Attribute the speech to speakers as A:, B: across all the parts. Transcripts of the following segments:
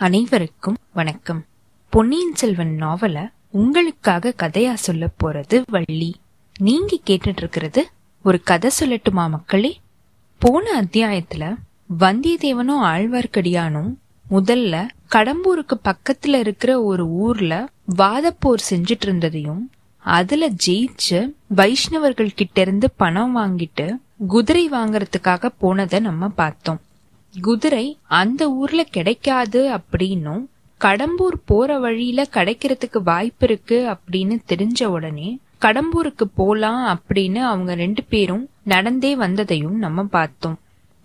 A: அனைவருக்கும் வணக்கம். பொன்னியின் செல்வன் நாவல உங்களுக்காக கதையா சொல்ல போறது வள்ளி. நீங்க கேட்டுட்டு இருக்கிறது ஒரு கதை சொல்லட்டுமா மக்களே? போன அத்தியாயத்துல வந்தியத்தேவனும் ஆழ்வார்க்கடியானும் முதல்ல கடம்பூருக்கு பக்கத்துல இருக்கிற ஒரு ஊர்ல வாதப்போர் செஞ்சிட்டு இருந்ததையும் அதுல ஜெயிச்சு வைஷ்ணவர்கள் கிட்ட இருந்து பணம் வாங்கிட்டு குதிரை வாங்கறதுக்காக போனதை நம்ம பார்த்தோம். குதிரை அந்த ஊர்ல கிடைக்காது அப்படின்னும் கடம்பூர் போற வழியில கிடைக்கிறதுக்கு வாய்ப்பு இருக்கு அப்படின்னு தெரிஞ்ச உடனே கடம்பூருக்கு போலாம் அப்படின்னு அவங்க ரெண்டு பேரும் நடந்தே வந்ததையும் நம்ம பார்த்தோம்.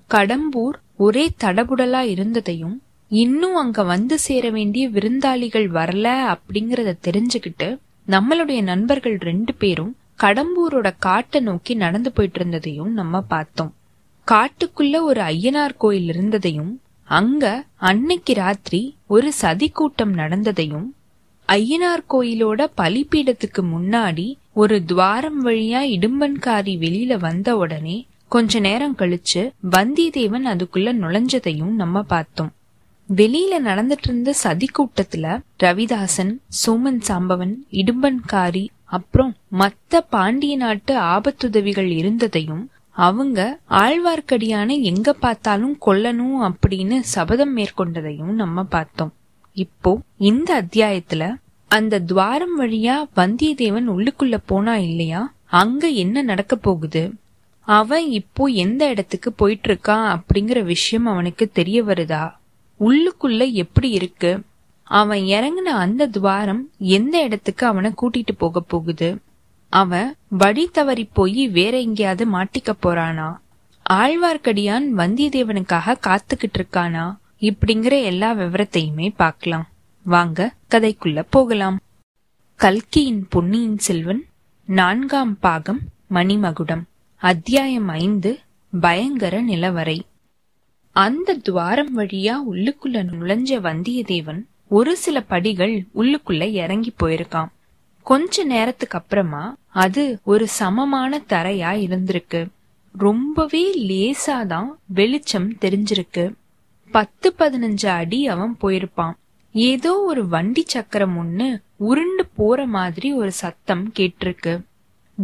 A: கடம்பூர் ஒரே தடபுடலா இருந்ததையும் இன்னும் அங்க வந்து சேர வேண்டிய விருந்தாளிகள் வரல அப்படிங்கறத தெரிஞ்சுக்கிட்டு நம்மளுடைய நண்பர்கள் ரெண்டு பேரும் கடம்பூரோட காட்டை நோக்கி நடந்து போயிட்டு இருந்ததையும் நம்ம பார்த்தோம். காட்டுக்குள்ள ஒரு ஐயனார் கோயில் இருந்ததையும் அங்க அன்னைக்கு ராத்திரி ஒரு சதி கூட்டம் நடந்ததையும் ஐயனார் கோயிலோட பலிப்பீடத்துக்கு முன்னாடி ஒரு துவாரம் வழியா இடும்பன்காரி வெளியில வந்த உடனே கொஞ்ச நேரம் கழிச்சு வந்தியத்தேவன் அதுக்குள்ள நுழைஞ்சதையும் நம்ம பார்த்தோம். வெளியில நடந்துட்டு இருந்த சதி கூட்டத்துல ரவிதாசன் சோமன் சாம்பவன் இடும்பன்காரி அப்புறம் மத்த பாண்டிய நாட்டு ஆபத்துதவிகள் இருந்ததையும் அவங்க ஆழ்வார்க்கடியான எங்க பார்த்தாலும் கொல்லணும் அப்படின்னு சபதம் மேற்கொண்டதையும் நம்ம பார்த்தோம். இப்போ இந்த அத்தியாயத்துல அந்த துவாரம் வழியா வந்தியத்தேவன் உள்ளுக்குள்ள போனா இல்லையா? அங்க என்ன நடக்க போகுது? அவன் இப்போ எந்த இடத்துக்கு போயிட்டு இருக்கான் அப்படிங்கிற விஷயம் அவனுக்கு தெரிய வருதா? உள்ளுக்குள்ள எப்படி இருக்கு? அவன் இறங்கின அந்த துவாரம் எந்த இடத்துக்கு அவனை கூட்டிட்டு போக போகுது? அவன் வழி தவறி போய் வேற எங்கேயாவது மாட்டிக்க போறானா? ஆழ்வார்க்கடியான் வந்தியத்தேவனுக்காக காத்துக்கிட்டு இருக்கானா? இப்படிங்கிற எல்லா விவரத்தையுமே பார்க்கலாம். வாங்க கதைக்குள்ள போகலாம். கல்கியின் பொன்னியின் செல்வன் நான்காம் பாகம் மணிமகுடம் அத்தியாயம் ஐந்து பயங்கர நிலவரை. அந்த துவாரம் வழியா உள்ளுக்குள்ள நுழைஞ்ச வந்தியத்தேவன் ஒரு சில படிகள் உள்ளுக்குள்ள இறங்கி போயிருக்கான். கொஞ்ச நேரத்துக்கு அப்புறமா அது ஒரு சமமான தரையா இருந்திருக்கு. ரொம்பவே லேசாதான் வெளிச்சம் தெரிஞ்சிருக்கு. பத்து பதினஞ்சு அடி அவன் போயிருப்பான். ஏதோ ஒரு வண்டி சக்கரம் ஒண்ணு உருண்டு போற மாதிரி ஒரு சத்தம் கேட்டிருக்கு.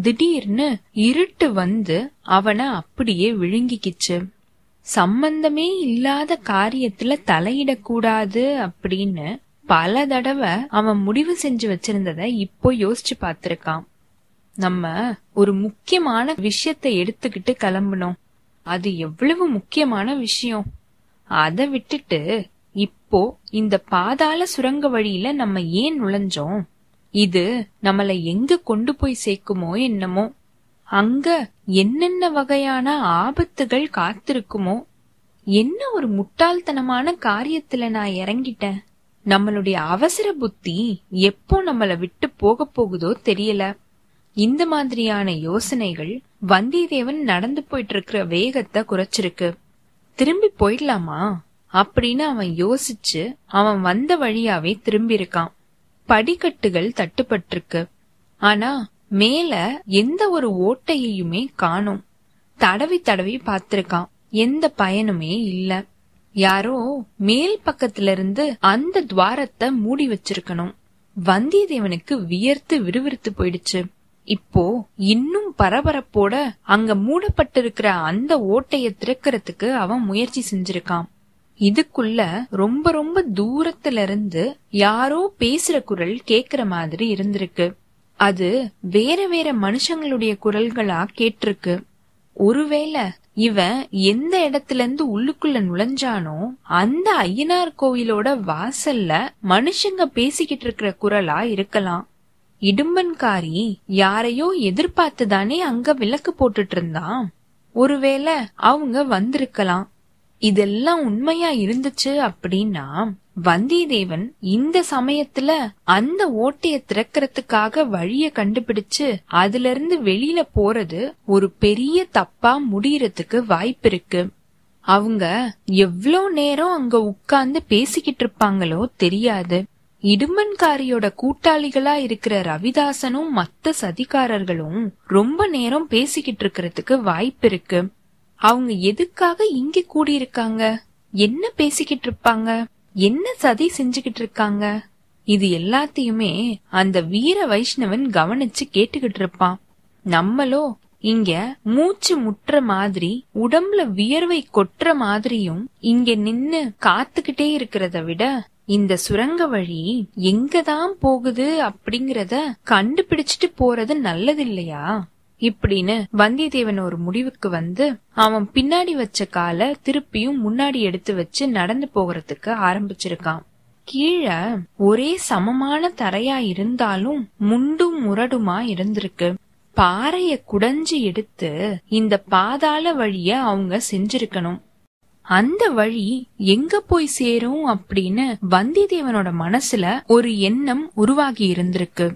A: திடீர்னு இருட்டு வந்து அவனை அப்படியே விழுங்கிக்கிச்சு. சம்பந்தமே இல்லாத காரியத்துல தலையிடக்கூடாது அப்படின்னு பல தடவை அவன் முடிவு செஞ்சு வச்சிருந்தத இப்போ யோசிச்சு பார்த்திருக்கான். நம்ம ஒரு முக்கியமான விஷயத்த எடுத்துக்கிட்டு கிளம்புனோம். அது எவ்வளவு முக்கியமான விஷயம். அத விட்டுட்டு இப்போ இந்த பாதாள சுரங்க வழியில நம்ம ஏன் நுழைஞ்சோம்? இது நம்மள எங்க கொண்டு போய் சேர்க்குமோ என்னமோ? அங்க என்னென்ன வகையான ஆபத்துகள் காத்திருக்குமோ? என்ன ஒரு முட்டாள்தனமான காரியத்துல நான் இறங்கிட்டேன்? நம்மளுடைய அவசர புத்தி எப்போ நம்மள விட்டு போக போகுதோ தெரியல. இந்த மாதிரியான யோசனைகள் வந்தியத்தேவன் நடந்து போயிட்டு இருக்கிற வேகத்தை குறைச்சிருக்கு. திரும்பி போயிடலாமா? அப்படின்னு அவன் யோசிச்சு அவன் வந்த வழியாவே திரும்பி இருக்கான் படிக்கட்டுகள் தட்டுப்பட்டிருக்கு. ஆனா மேல எந்த ஒரு ஓட்டையுமே காணும். தடவி தடவி பார்த்திருக்கான். எந்த பயனுமே இல்லை. யாரோ மேல் பக்கத்துல இருந்து அந்த துவாரத்தை மூடி வச்சிருக்கணும். வந்தியத்தேவனுக்கு வியர்த்து விறுவிறுத்து போயிடுச்சு. இப்போ இன்னும் பரபரப்போட அங்க மூடப்பட்டிருக்கிற அந்த ஓட்டைய திறக்கிறதுக்கு அவன் முயற்சி செஞ்சிருக்கான். இதுக்குள்ள ரொம்ப ரொம்ப தூரத்துல இருந்து யாரோ பேசுற குரல் கேக்குற மாதிரி இருந்திருக்கு. அது வேற வேற மனுஷங்களுடைய குரல்களா கேட்டிருக்கு. ஒருவேளை இவன் எந்த இடத்துல இருந்து உள்ளுக்குள்ள நுழைஞ்சானோ அந்த ஐயனார் கோவிலோட வாசல்ல மனுஷங்க பேசிக்கிட்டு இருக்கிற குரலா இருக்கலாம். இடும்பன்காரி யாரையோ எதிர்பார்த்துதானே அங்க விளக்கு போட்டுட்டு இருந்தான் ஒருவேளை அவங்க வந்திருக்கலாம். இதெல்லாம் உண்மையா இருந்துச்சு அப்படின்னா வந்தியத்தேவன் இந்த சமயத்துல அந்த ஓட்டைய திறக்கிறதுக்காக வழிய கண்டுபிடிச்சு அதுல இருந்து வெளியில போறது ஒரு பெரிய தப்பா முடியறதுக்கு வாய்ப்பு இருக்கு அவங்க எவ்ளோ நேரம் அங்க உட்கார்ந்து பேசிக்கிட்டு இருப்பாங்களோ தெரியாது. இடுமன்காரியோட கூட்டாளிகளா இருக்கிற ரவிதாசனும் மத்த சதிகாரர்களும் ரொம்ப நேரம் பேசிக்கிட்டு இருக்கிறதுக்கு வாய்ப்பு இருக்கு அவங்க எதுக்காக இங்க கூடியிருக்காங்க? என்ன பேசிக்கிட்டு இருப்பாங்க என்ன சதி செஞ்சுகிட்டு இருக்காங்க இது எல்லாத்தையுமே அந்த வீர வைஷ்ணவன் கவனிச்சு கேட்டுக்கிட்டு இருப்பான் நம்மளோ இங்க மூச்சு முட்டுற மாதிரி உடம்புல வியர்வை கொட்டுற மாதிரியும் இங்க நின்னு காத்துக்கிட்டே இருக்கிறத விட இந்த சுரங்க வழி எங்கதான் போகுது அப்படிங்கறத கண்டுபிடிச்சிட்டு போறது நல்லது இல்லையா இப்படின்னு வந்தியத்தேவன் ஒரு முடிவுக்கு வந்து அவன் பின்னாடி வச்ச காலை திருப்பியும் முன்னாடி எடுத்து வச்சு நடந்து போகிறதுக்கு ஆரம்பிச்சிருக்கான். கீழே ஒரே சமமான தரையா இருந்தாலும் முண்டும் முரடுமா இருந்திருக்கு. பாறைய குடைஞ்சு எடுத்து இந்த பாதாள வழிய அவங்க செஞ்சிருக்கணும். அந்த வழி எங்க போய் சேரும் அப்படின்னு வந்தியத்தேவனோட மனசுல ஒரு எண்ணம் உருவாகி இருந்திருக்கு.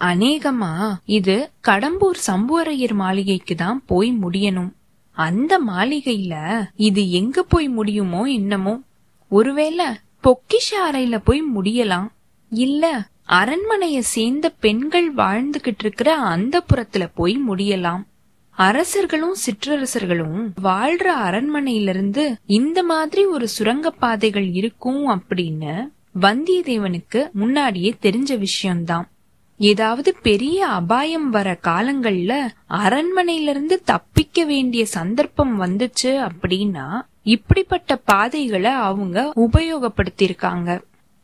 A: அநேகமா இது கடம்பூர் சம்புவரையர் மாளிகைக்கு தான் போய் முடியணும். அந்த மாளிகையில இது எங்க போய் முடியுமோ என்னமோ. ஒருவேளை பொக்கிஷ அறையில போய் முடியலாம். இல்ல அரண்மனைய சேர்ந்த பெண்கள் வாழ்ந்துகிட்டு இருக்கிற அந்த புறத்துல போய் முடியலாம். அரசர்களும் சிற்றரசர்களும் வாழ்ற அரண்மனையிலிருந்து இந்த மாதிரி ஒரு சுரங்க பாதைகள் இருக்கும் அப்படின்னு வந்தியத்தேவனுக்கு முன்னாடியே தெரிஞ்ச விஷயம்தான். ஏதாவது பெரிய அபாயம் வர காலங்கள்ல அரண்மனையிலிருந்து தப்பிக்க வேண்டிய சந்தர்ப்பம் வந்துச்சு அப்படின்னா இப்படிப்பட்ட பாதைகளை அவங்க உபயோகப்படுத்திருக்காங்க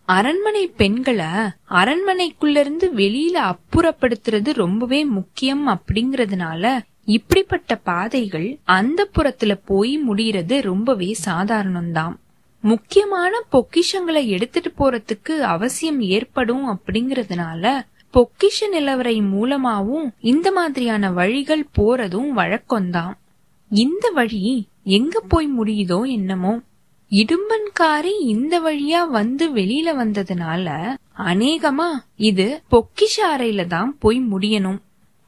A: அரண்மனை பெண்களை அரண்மனைக்குள்ள இருந்து வெளியில அப்புறப்படுத்துறது ரொம்பவே முக்கியம் அப்படிங்கறதுனால இப்படிப்பட்ட பாதைகள் அந்த புறத்துல போய் முடியறது ரொம்பவே சாதாரணம்தான். முக்கியமான பொக்கிஷங்களை எடுத்துட்டு போறதுக்கு அவசியம் ஏற்படும் அப்படிங்கறதுனால பொக்கிஷ நிலவரை மூலமாவும் இந்த மாதிரியான வழிகள் போறதும் வழக்கம்தான். இந்த வழி எங்க போய் முடியுதோ என்னமோ. இடும்பன்காரி இந்த வழியா வந்து வெளியில வந்ததுனால அநேகமா இது பொக்கிஷ அறையில தான் போய் முடியணும்.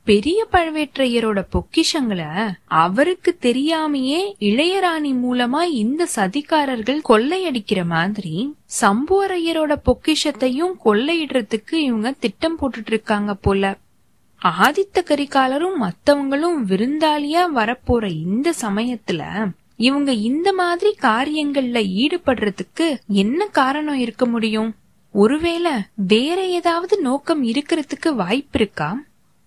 A: பெரிய பழுவேற்றையரோட பொக்கிஷங்களை அவருக்கு தெரியாமையே இளையராணி மூலமா இந்த சதிகாரர்கள் கொள்ளையடிக்கிற மாதிரி சம்புவரையரோட பொக்கிஷத்தையும் கொள்ளையிடுறதுக்கு இவங்க திட்டம் போட்டுட்டு இருக்காங்க போல. ஆதித்த கரிகாலரும் மத்தவங்களும் விருந்தாளியா வரப்போற இந்த சமயத்துல இவங்க இந்த மாதிரி காரியங்கள்ல ஈடுபடுறதுக்கு என்ன காரணம் இருக்க முடியும்? ஒருவேளை வேற ஏதாவது நோக்கம் இருக்கிறதுக்கு வாய்ப்பு இருக்கா?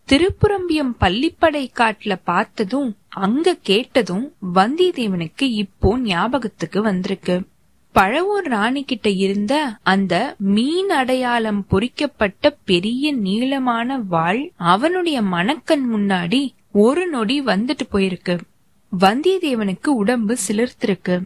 A: திருப்புரம்பியம் பள்ளிப்படை காட்டுல பார்த்ததும் அங்க கேட்டதும் வந்தியத்தேவனுக்கு இப்போ ஞாபகத்துக்கு வந்திருக்கு. பழவூர் ராணி கிட்ட இருந்த அந்த மீன் அடையாளம் பொறிக்கப்பட்ட பெரிய நீளமான வாள் அவனுடைய மணக்கண் முன்னாடி ஒரு நொடி வந்துட்டு போயிருக்கு. வந்தியத்தேவனுக்கு உடம்பு சிலிர்த்திருக்கு.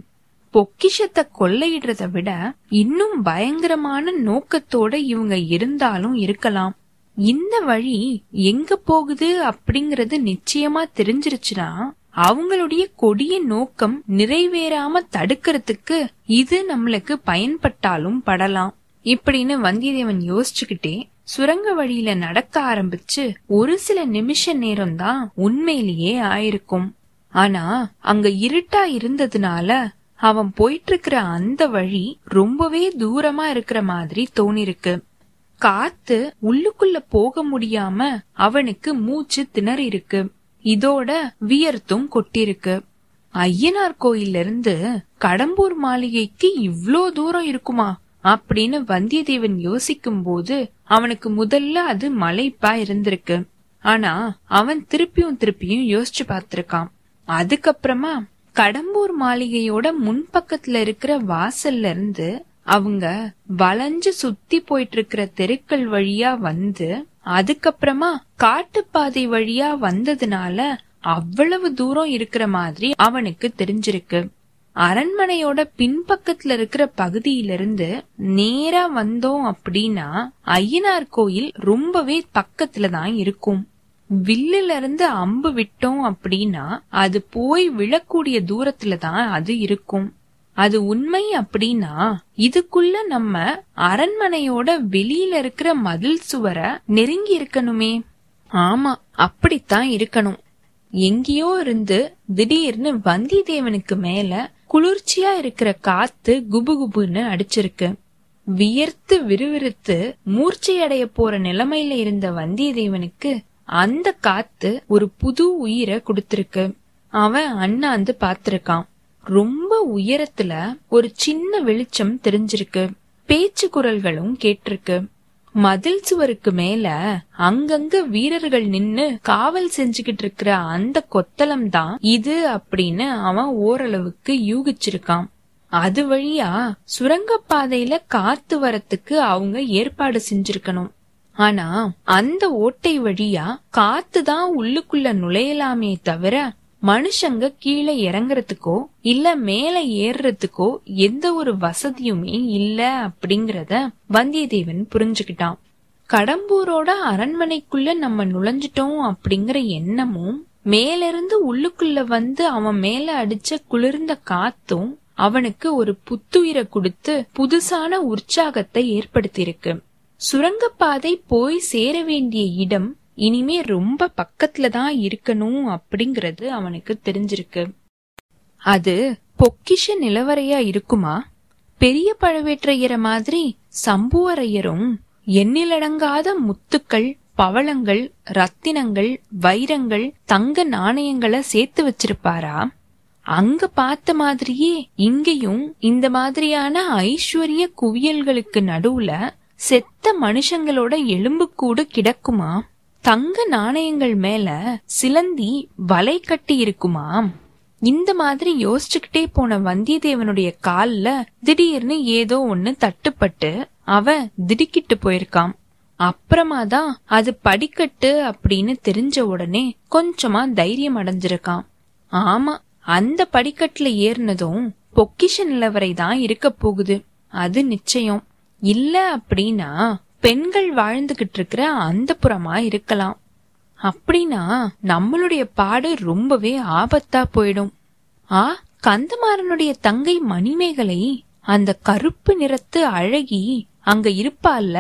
A: பொக்கிஷத்தை கொள்ளையிடுறத விட இன்னும் பயங்கரமான நோக்கத்தோட இவங்க இருந்தாலும் இருக்கலாம். இந்த வழி எங்க போகுது அப்படிங்கறது நிச்சயமா தெரிஞ்சிருச்சுன்னா அவங்களுடைய கொடிய நோக்கம் நிறைவேறாம தடுக்கிறதுக்கு இது நம்மளுக்கு பயன்பட்டாலும் படலாம். இப்படின்னு வந்தியத்தேவன் யோசிச்சுக்கிட்டே சுரங்க வழியில நடக்க ஆரம்பிச்சு ஒரு சில நிமிஷ நேரம் தான் உண்மையிலேயே ஆயிருக்கும். ஆனா அங்க இருட்டா இருந்ததுனால அவன் போயிட்டு இருக்கிற அந்த வழி ரொம்பவே தூரமா இருக்கிற மாதிரி தோணிருக்கு. காத்து உள்ளுக்குள்ள போக முடியாம அவனுக்கு மூச்சு திணறி இருக்கு இதோட வியர்த்தும் கொட்டிருக்கு. ஐயனார் கோயில்ல இருந்து கடம்பூர் மாளிகைக்கு இவ்ளோ தூரம் இருக்குமா? அப்படின்னு வந்தியத்தேவன் யோசிக்கும் போது அவனுக்கு முதல்ல அது மலைப்பா இருந்திருக்கு. ஆனா அவன் திருப்பியும் திருப்பியும் யோசிச்சு பார்த்திருக்கான். அதுக்கப்புறமா கடம்பூர் மாளிகையோட முன்பக்கத்துல இருக்கிற வாசல்ல இருந்து அவங்க வளைஞ்சு சுத்தி போயிட்டு இருக்கிற தெருக்கள் வழியா வந்து அதுக்கப்புறமா காட்டுப்பாதை வழியா வந்ததுனால அவ்வளவு தூரம் இருக்கிற மாதிரி அவனுக்கு தெரிஞ்சிருக்கு. அரண்மனையோட பின்பக்கத்துல இருக்கிற பகுதியிலிருந்து நேரா வந்தோம் அப்படின்னா ஐயனார் கோயில் ரொம்பவே பக்கத்துல தான் இருக்கும். வில்லுல இருந்து அம்பு விட்டோம் அப்படின்னா அது போய் விழக்கூடிய தூரத்துல தான் அது இருக்கும். அது உண்மை அப்படின்னா இதுக்குள்ள நம்ம அரண்மனையோட வெளியில இருக்கிற மதில் சுவரை நெருங்கி இருக்கணுமே. ஆமா அப்படித்தான் இருக்கணும். எங்கேயோ இருந்து திடீர்னு வந்தியத்தேவனுக்கு மேல குளிர்ச்சியா இருக்கிற காத்து குபுகுபுன்னு அடிச்சிருக்கு. வியர்த்து விறுவிறுத்து மூர்ச்சையடைய போற நிலைமையில இருந்த வந்தியத்தேவனுக்கு அந்த காத்து ஒரு புது உயிரை கொடுத்திருக்கு. அவன் அண்ணாந்து பாத்திருக்கான் ரொம்ப உயரத்துல ஒரு சின்ன வெளிச்சம் தெரிஞ்சிருக்கு. பேச்சு குரல்களும் கேட்டிருக்கு. மதில் சுவருக்கு மேல அங்கங்க வீரர்கள் நின்னு காவல் செஞ்சுகிட்டு இருக்கிற அந்த கொத்தளம் தான் இது அப்படின்னு அவன் ஓரளவுக்கு யூகிச்சிருக்கான். அது வழியா சுரங்கப்பாதையில காத்து வரத்துக்கு அவங்க ஏற்பாடு செஞ்சிருக்கணும். ஆனா அந்த ஓட்டை வழியா காத்து தான் உள்ளுக்குள்ள நுழையலாமே தவிர மனுஷங்க கீழே இறங்குறதுக்கோ இல்ல மேல ஏறுறதுக்கோ எந்த ஒரு வசதியுமே இல்ல அப்படிங்கறத வந்தியத்தேவன் புரிஞ்சுக்கிட்டான். கடம்பூரோட அரண்மனைக்குள்ள நம்ம நுழைஞ்சிட்டோம் அப்படிங்கிற எண்ணமும் மேலிருந்து உள்ளுக்குள்ள வந்து அவன் மேல அடிச்ச குளிர்ந்த காத்தும் அவனுக்கு ஒரு புத்துயிரை கொடுத்து புதுசான உற்சாகத்தை ஏற்படுத்தியிருக்கு. சுரங்கப்பாதை போய் சேர வேண்டிய இடம் இனிமே ரொம்ப பக்கத்துல தான் இருக்கணும் அப்படிங்கறது அவனுக்கு தெரிஞ்சிருக்கு. அது பொக்கிஷ நிலவரையா இருக்குமா? பெரிய பழவேற்றையர மாதிரி சம்புவரையரும் எண்ணிலடங்காத முத்துக்கள் பவளங்கள் ரத்தினங்கள் வைரங்கள் தங்க நாணயங்களை சேர்த்து வச்சிருப்பாரா? அங்க பார்த்த மாதிரியே இங்கேயும் இந்த மாதிரியான ஐஸ்வர்ய குவியல்களுக்கு நடுவுல செத்த மனுஷங்களோட எலும்புக்கூடு கிடக்குமா? தங்க நாணயங்கள் மேல சிலந்தி வலை கட்டி இருக்குமாம். இந்த மாதிரி யோசிச்சுக்கிட்டே போன வந்தியத்தேவனுடைய கால்ல திடீர்னு ஏதோ ஒண்ணு தட்டுப்பட்டு அவன் திடுக்கிட்டு போயிருக்கான் அப்புறமா தான் அது படிக்கட்டு அப்படின்னு தெரிஞ்ச உடனே கொஞ்சமா தைரியம் அடைஞ்சிருக்கான் ஆமா அந்த படிக்கட்டுல ஏறினதும் பொக்கிஷ நிலவரை தான் இருக்க போகுது. அது நிச்சயம். இல்ல அப்படின்னா பெண்கள் வாழ்ந்துகிட்டு இருக்கிற அந்த புறமா இருக்கலாம். அப்படின்னா நம்மளுடைய பாடு ரொம்பவே ஆபத்தா போயிடும். ஆ கந்தமாறனுடைய தங்கை மணிமேகலை அந்த கருப்பு நிறத்து அழகி அங்க இருப்பால்ல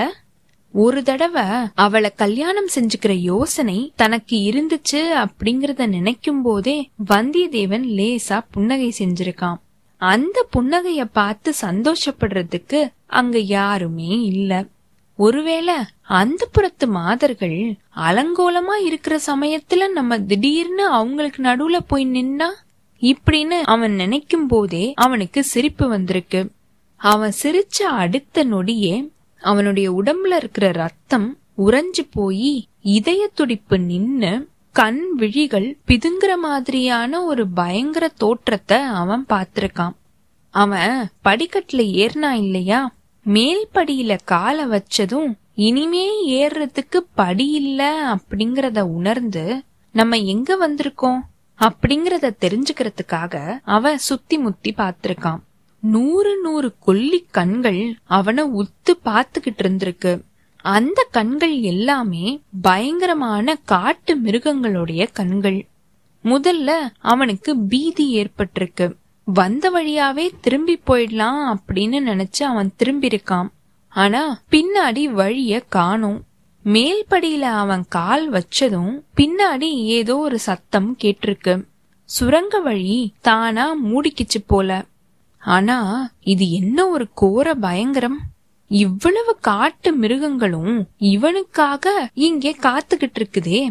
A: ஒரு தடவை அவளை கல்யாணம் செஞ்சுக்கிற யோசனை தனக்கு இருந்துச்சு அப்படிங்கறத நினைக்கும் போதே வந்தியத்தேவன் லேசா புன்னகை செஞ்சிருக்கான். அந்த புன்னகைய பார்த்து சந்தோஷப்படுறதுக்கு அங்க யாருமே இல்லை. ஒருவேளை அந்த புறத்து மாதர்கள் அலங்கோலமா இருக்கிற சமயத்துல நம்ம திடீர்னு அவங்களுக்கு நடுவுல போய் நின்னா இப்படின்னு அவன் நினைக்கும் போதே அவனுக்கு சிரிப்பு வந்திருக்கு. அவன் சிரிச்ச அடுத்த நொடியே அவனுடைய உடம்புல இருக்கிற ரத்தம் உறைஞ்சு போய் இதய துடிப்பு நின்னு கண் விழிகள் பிதுங்குற மாதிரியான ஒரு பயங்கர தோற்றத்தை அவன் பார்த்திருக்கான். அவன் படிக்கட்டுல ஏறினா இல்லையா? மேல்படியில கால காலை வச்சதும் இனிமே ஏறுறதுக்கு படி இல்ல அப்படிங்கறத உணர்ந்து நம்ம எங்க வந்திருக்கோம் அப்படிங்கறத தெரிஞ்சுக்கிறதுக்காக அவன் சுத்தி முத்தி பாத்திருக்கான் நூறு நூறு கொல்லி கண்கள் அவனை உத்து பாத்துக்கிட்டு இருந்திருக்கு. அந்த கண்கள் எல்லாமே பயங்கரமான காட்டு மிருகங்களுடைய கண்கள். முதல்ல அவனுக்கு பீதி ஏற்பட்டிருக்கு. வந்த வழியாவே திரும்பி போயிடலாம் அப்படின்னு நினைச்சு அவன் திரும்பி இருக்கான் ஆனா பின்னாடி வழிய காணும். மேல்படியில அவன் கால் வச்சதும் பின்னாடி ஏதோ ஒரு சத்தம் கேட்டிருக்கு. சுரங்க வழி தானா மூடிக்கிச்சு போல. ஆனா இது என்ன ஒரு கோர பயங்கரம்? இவ்வளவு காட்டு மிருகங்களும் இவனுக்காக இங்கே காத்துக்கிட்டு இருக்குதே.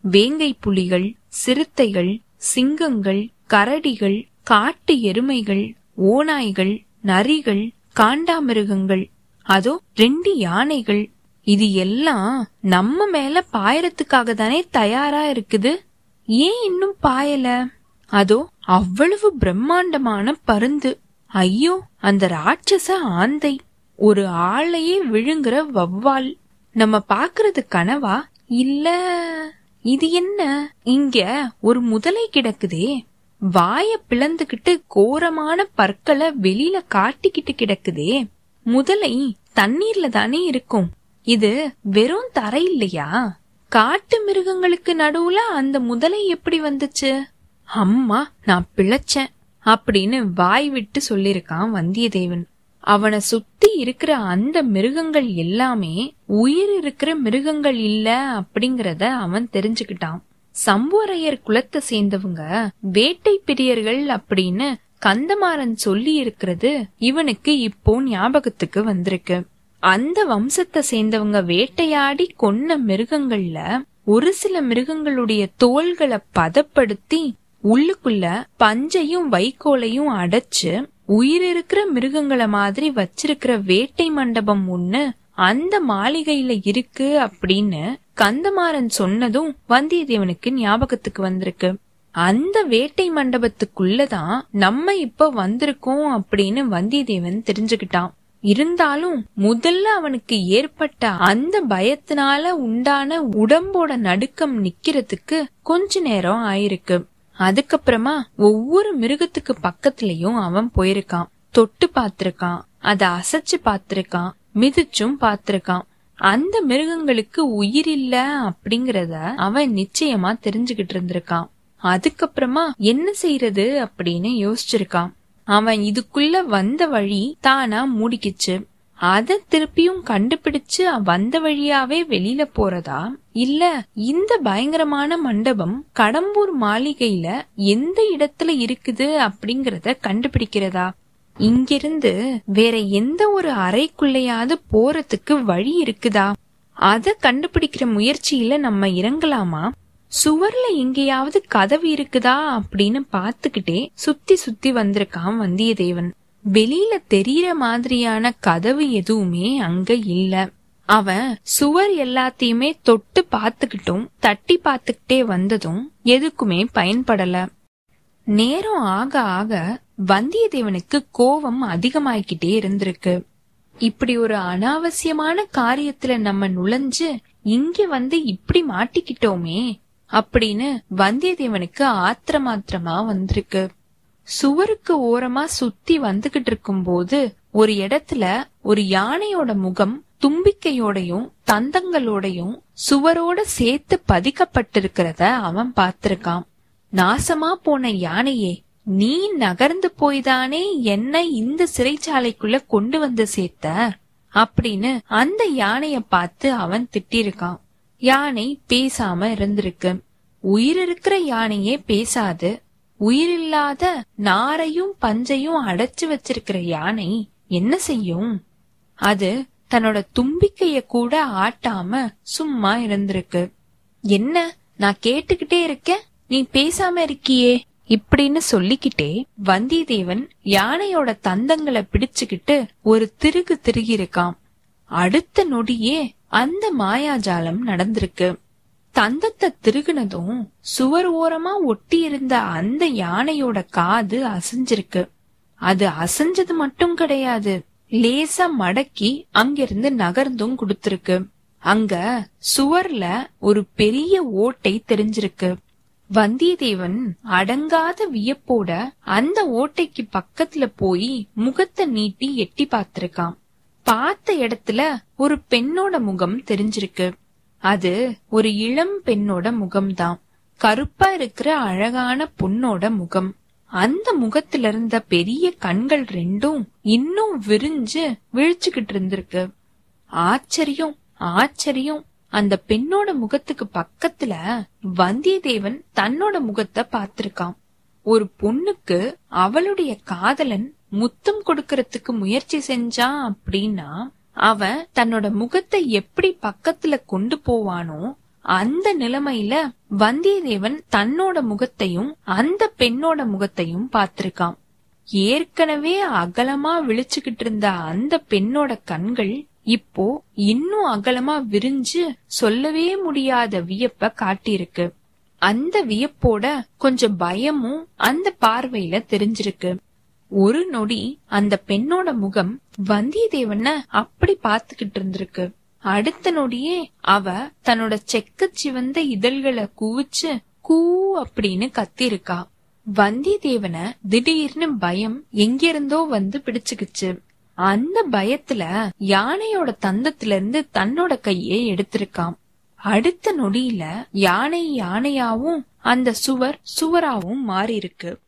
A: வேங்கை புலிகள் சிறுத்தைகள் சிங்கங்கள் கரடிகள் காட்டு எருமைகள் ஓநாய்கள் நரிகள் காண்டாமிருகங்கள் அதோ ரெண்டு யானைகள். இது எல்லாம் நம்ம மேல பாயறதுக்காக தானே தயாரா இருக்குது? ஏன் இன்னும் பாயல? அதோ அவ்வளவு பிரம்மாண்டமான பருந்து. ஐயோ அந்த ராட்சச ஆந்தை. ஒரு ஆளையே விழுங்குற வவ்வால் நம்ம பாக்குறது கனவா? இல்ல. இது என்ன? இங்க ஒரு முதலை கிடக்குதே. வாய பிளந்துகிட்டு கோரமான பற்களை வெளியில காட்டிக்கிட்டு கிடக்குதே. முதலை தண்ணீர்ல தானே இருக்கும். இது வெறும் தரை இல்லையா? காட்டு மிருகங்களுக்கு நடுவுல அந்த முதலை எப்படி வந்துச்சு? அம்மா நான் பிழைச்சேன் அப்படின்னு வாய் விட்டு சொல்லிருக்கான் வந்தியத்தேவன். அவனை சுத்தி இருக்கிற அந்த மிருகங்கள் எல்லாமே உயிர் இருக்கிற மிருகங்கள் இல்ல அப்படிங்கறத அவன் தெரிஞ்சுக்கிட்டான். சம்புவரையர் குலத்தை சேர்ந்தவங்க வேட்டை பிரியர்கள் அப்படின்னு கந்தமாறன் சொல்லி இருக்கிறது இவனுக்கு இப்போ ஞாபகத்துக்கு வந்திருக்கு. அந்த வம்சத்தை சேர்ந்தவங்க வேட்டையாடி கொன்ன மிருகங்கள்ல ஒரு சில மிருகங்களுடைய தோள்களை பதப்படுத்தி உள்ளுக்குள்ள பஞ்சையும் வைக்கோலையும் அடைச்சு உயிர் இருக்கிற மிருகங்களை மாதிரி வச்சிருக்கிற வேட்டை மண்டபம் ஒண்ணு அந்த மாளிகையில இருக்கு அப்படின்னு கந்தமாறன் சொன்னதும் வந்தியத்தேவனுக்கு ஞாபகத்துக்கு வந்திருக்கு. அந்த வேட்டை மண்டபத்துக்குள்ளதான் நம்ம இப்ப வந்திருக்கோம் அப்படின்னு வந்தியத்தேவன் தெரிஞ்சுக்கிட்டான். இருந்தாலும் முதல்ல அவனுக்கு ஏற்பட்ட அந்த பயத்தினால உண்டான உடம்போட நடுக்கம் நிக்கிறதுக்கு கொஞ்ச நேரம் ஆயிருக்கு. அதுக்கப்புறமா ஒவ்வொரு மிருகத்துக்கு பக்கத்துலயும் அவன் போயிருக்கான். தொட்டு பாத்திருக்கான் அத அசைச்சு பாத்திருக்கான் மிதிச்சும் பார்த்திருக்கான். அந்த மிருகங்களுக்கு உயிர் இல்ல அப்படிங்கறத அவன் நிச்சயமா தெரிஞ்சுகிட்டு இருந்திருக்கான். அதுக்கப்புறமா என்ன செய்யறது அப்படின்னு யோசிச்சிருக்கான். அவன் இதுக்குள்ள வந்த வழி தானா மூடிக்கிச்சு. அத திருப்பியும் கண்டுபிடிச்சு வந்த வழியாவே வெளியில போறதா? இல்ல இந்த பயங்கரமான மண்டபம் கடம்பூர் மாளிகையில எந்த இடத்துல இருக்குது அப்படிங்கறத கண்டுபிடிக்கிறதா? இங்கிருந்து வேற எந்த ஒரு அறைக்குள்ளையாவது போறதுக்கு வழி இருக்குதா? அத கண்டுபிடிக்கிற முயற்சியில நம்ம இறங்கலாமா? சுவர்ல எங்கேயாவது கதவு இருக்குதா அப்படின்னு பாத்துக்கிட்டே சுத்தி சுத்தி வந்திருக்கான் வந்தியத்தேவன். வெளியில தெரியற மாதிரியான கதவு எதுவுமே அங்க இல்ல. அவன் சுவர் எல்லாத்தையுமே தொட்டு பாத்துக்கிட்டும் தட்டி பாத்துக்கிட்டே வந்ததும் எதுக்குமே பயன்படல. நேரம் ஆக ஆக வந்தியத்தேவனுக்கு கோபம் அதிகமாயிக்கிட்டே இருந்திருக்கு. இப்படி ஒரு அனாவசியமான காரியத்துல நம்ம நுழைஞ்சு இங்க வந்து இப்படி மாட்டிக்கிட்டோமே அப்படின்னு வந்தியத்தேவனுக்கு ஆத்திரமாத்திரமா வந்திருக்கு. சுவருக்கு ஓரமா சுத்தி வந்துகிட்டு இருக்கும் போது ஒரு இடத்துல ஒரு யானையோட முகம் தும்பிக்கையோடையும் தந்தங்களோடையும் சுவரோட சேர்த்து பதிக்கப்பட்டிருக்கிறத அவன் பார்த்திருக்கான். நாசமா போன யானையே நீ நகர்ந்து போய்தானே என்ன இந்த சிறைச்சாலைக்குள்ள கொண்டு வந்து சேர்த்த? அப்படின்னு அந்த யானைய பார்த்து அவன் திட்டிருக்கான். யானை பேசாம இருந்திருக்கு. உயிர் இருக்கிற யானையே பேசாது. உயிரில்லாத நாரையும் பஞ்சையும் அடைச்சு வச்சிருக்கிற யானை என்ன செய்யும்? அது தன்னோட தும்பிக்கைய கூட ஆட்டாம சும்மா இருந்திருக்கு. என்ன நான் கேட்டுக்கிட்டே இருக்கேன்? நீ பேசாம இருக்கியே? இப்படின்னு சொல்லிக்கிட்டே வந்தியத்தேவன் யானையோட தந்தங்களை பிடிச்சுக்கிட்டு ஒரு திருகு திருகிருக்கான் அடுத்த நொடியே அந்த மாயாஜாலம் நடந்திருக்கு. தந்தத்தை திருகுனதும் சுவர் ஓரமா ஒட்டி இருந்த அந்த யானையோட காது அசைஞ்சிருக்கு. அது அசைஞ்சது மட்டும் கிடையாது. லேசா மடக்கி அங்கிருந்து நகர்ந்தும் கொடுத்திருக்கு. அங்க சுவர்ல ஒரு பெரிய ஓட்டை தெரிஞ்சிருக்கு. வந்தியத்தேவன் அடங்காத வியப்போட அந்த ஓட்டைக்கு பக்கத்துல போய் முகத்தை நீட்டி எட்டி பார்த்திருக்கான். பார்த்த இடத்துல ஒரு பெண்ணோட முகம் தெரிஞ்சிருக்கு. அது ஒரு இளம் பெண்ணோட முகம்தான். கருப்பா இருக்கிற அழகான பொண்ணோட முகம். அந்த முகத்துல இருந்த பெரிய கண்கள் ரெண்டும் இன்னும் விரிஞ்சு விழிச்சுக்கிட்டு இருந்திருக்கு. ஆச்சரியம் ஆச்சரியம். அந்த பெண்ணோட முகத்துக்கு பக்கத்துல வந்தியத்தேவன் தன்னோட முகத்தை பார்த்திருக்கான். ஒரு பொண்ணுக்கு அவளுடைய காதலன் முத்தம் கொடுக்கறதுக்கு முயற்சி செஞ்சான் அப்படின்னா அவன் தன்னோட முகத்தை எப்படி பக்கத்துல கொண்டு போவானோ அந்த நிலைமையில வந்தியத்தேவன் தன்னோட முகத்தையும் அந்த பெண்ணோட முகத்தையும் பார்த்திருக்கான். ஏற்கனவே அகலமா விழிச்சுக்கிட்டு இருந்த அந்த பெண்ணோட கண்கள் இப்போ இன்னும் அகலமா விரிஞ்சு சொல்லவே முடியாத வியப்ப காட்டியிருக்கு. அந்த வியப்போட கொஞ்சம் பயமும் அந்த பார்வையில தெரிஞ்சிருக்கு. ஒரு நொடி அந்த பெண்ணோட முகம் வந்தியத்தேவன அப்படி பாத்துக்கிட்டு இருந்திருக்கு. அடுத்த நொடியே அவ தன்னோட செக்க சிவந்த இதழ்களை குவிச்சு கூ அப்படின்னு கத்திருக்கா வந்தியத்தேவன திடீர்னு பயம் எங்கிருந்தோ வந்து பிடிச்சுக்குச்சு. அந்த பயத்துல யானையோட தந்தத்துல இருந்து தன்னோட கையை எடுத்திருக்கான் அடுத்த நொடியில யானை யானையாவும் அந்த சுவர் சுவராவும் மாறி இருக்கு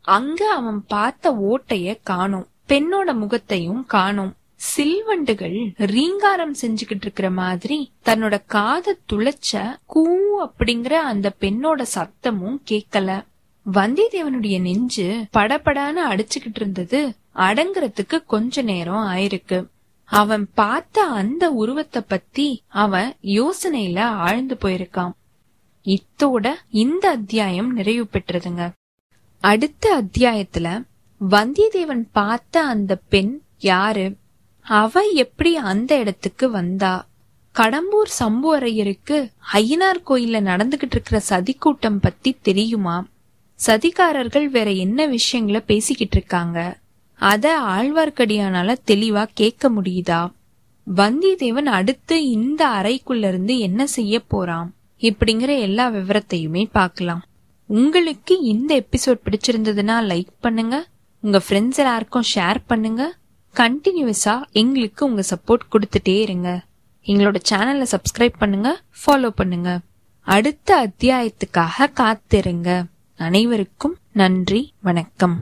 A: அங்க அவன் பார்த்த ஓட்டைய காணோம். பெண்ணோட முகத்தையும் காணோம். சில்வண்டுகள் ரீங்காரம் செஞ்சுகிட்டு இருக்கிற மாதிரி தன்னோட காத துளைச்ச கூ அப்படிங்கிற அந்த பெண்ணோட சத்தமும் கேக்கல வந்தியத்தேவனுடைய நெஞ்சு படபடான்னு அடிச்சுக்கிட்டு இருந்தது. அடங்குறதுக்கு கொஞ்ச நேரம் ஆயிருக்கு. அவன் பார்த்த அந்த உருவத்தை பத்தி அவன் யோசனையில ஆழ்ந்து போயிருக்கான். இத்தோட இந்த அத்தியாயம் நிறைவு பெற்றதுங்க. அடுத்த அத்தியாயத்துல வந்தியத்தேவன் பார்த்த அந்த பெண் யாரு? அவ எப்படி அந்த இடத்துக்கு வந்தா? கடம்பூர் சம்புவரையருக்கு ஐயனார் கோயில்ல நடந்துகிட்டு இருக்கிற சதி கூட்டம் பத்தி தெரியுமா? சதிகாரர்கள் வேற என்ன விஷயங்களை பேசிக்கிட்டு இருக்காங்க? அத ஆழ்வார்க்கடியானால தெளிவா கேட்க முடியுதா? வந்தியத்தேவன் அடுத்து இந்த அறைக்குள்ள இருந்து என்ன செய்ய போறான்? இப்படிங்கிற எல்லா விவரத்தையுமே பார்க்கலாம். உங்களுக்கு இந்த எபிசோட் பிடிச்சிருந்ததுன்னா லைக் பண்ணுங்க. உங்க ஃப்ரெண்ட்ஸ் எல்லாருக்கும் ஷேர் பண்ணுங்க. கண்டினியூஸா எங்களுக்கு உங்க சப்போர்ட் கொடுத்துட்டே இருங்க. எங்களோட சேனலை சப்ஸ்கிரைப் பண்ணுங்க ஃபாலோ பண்ணுங்க. அடுத்த அத்தியாயத்துக்காக காத்திருங்க. அனைவருக்கும் நன்றி வணக்கம்.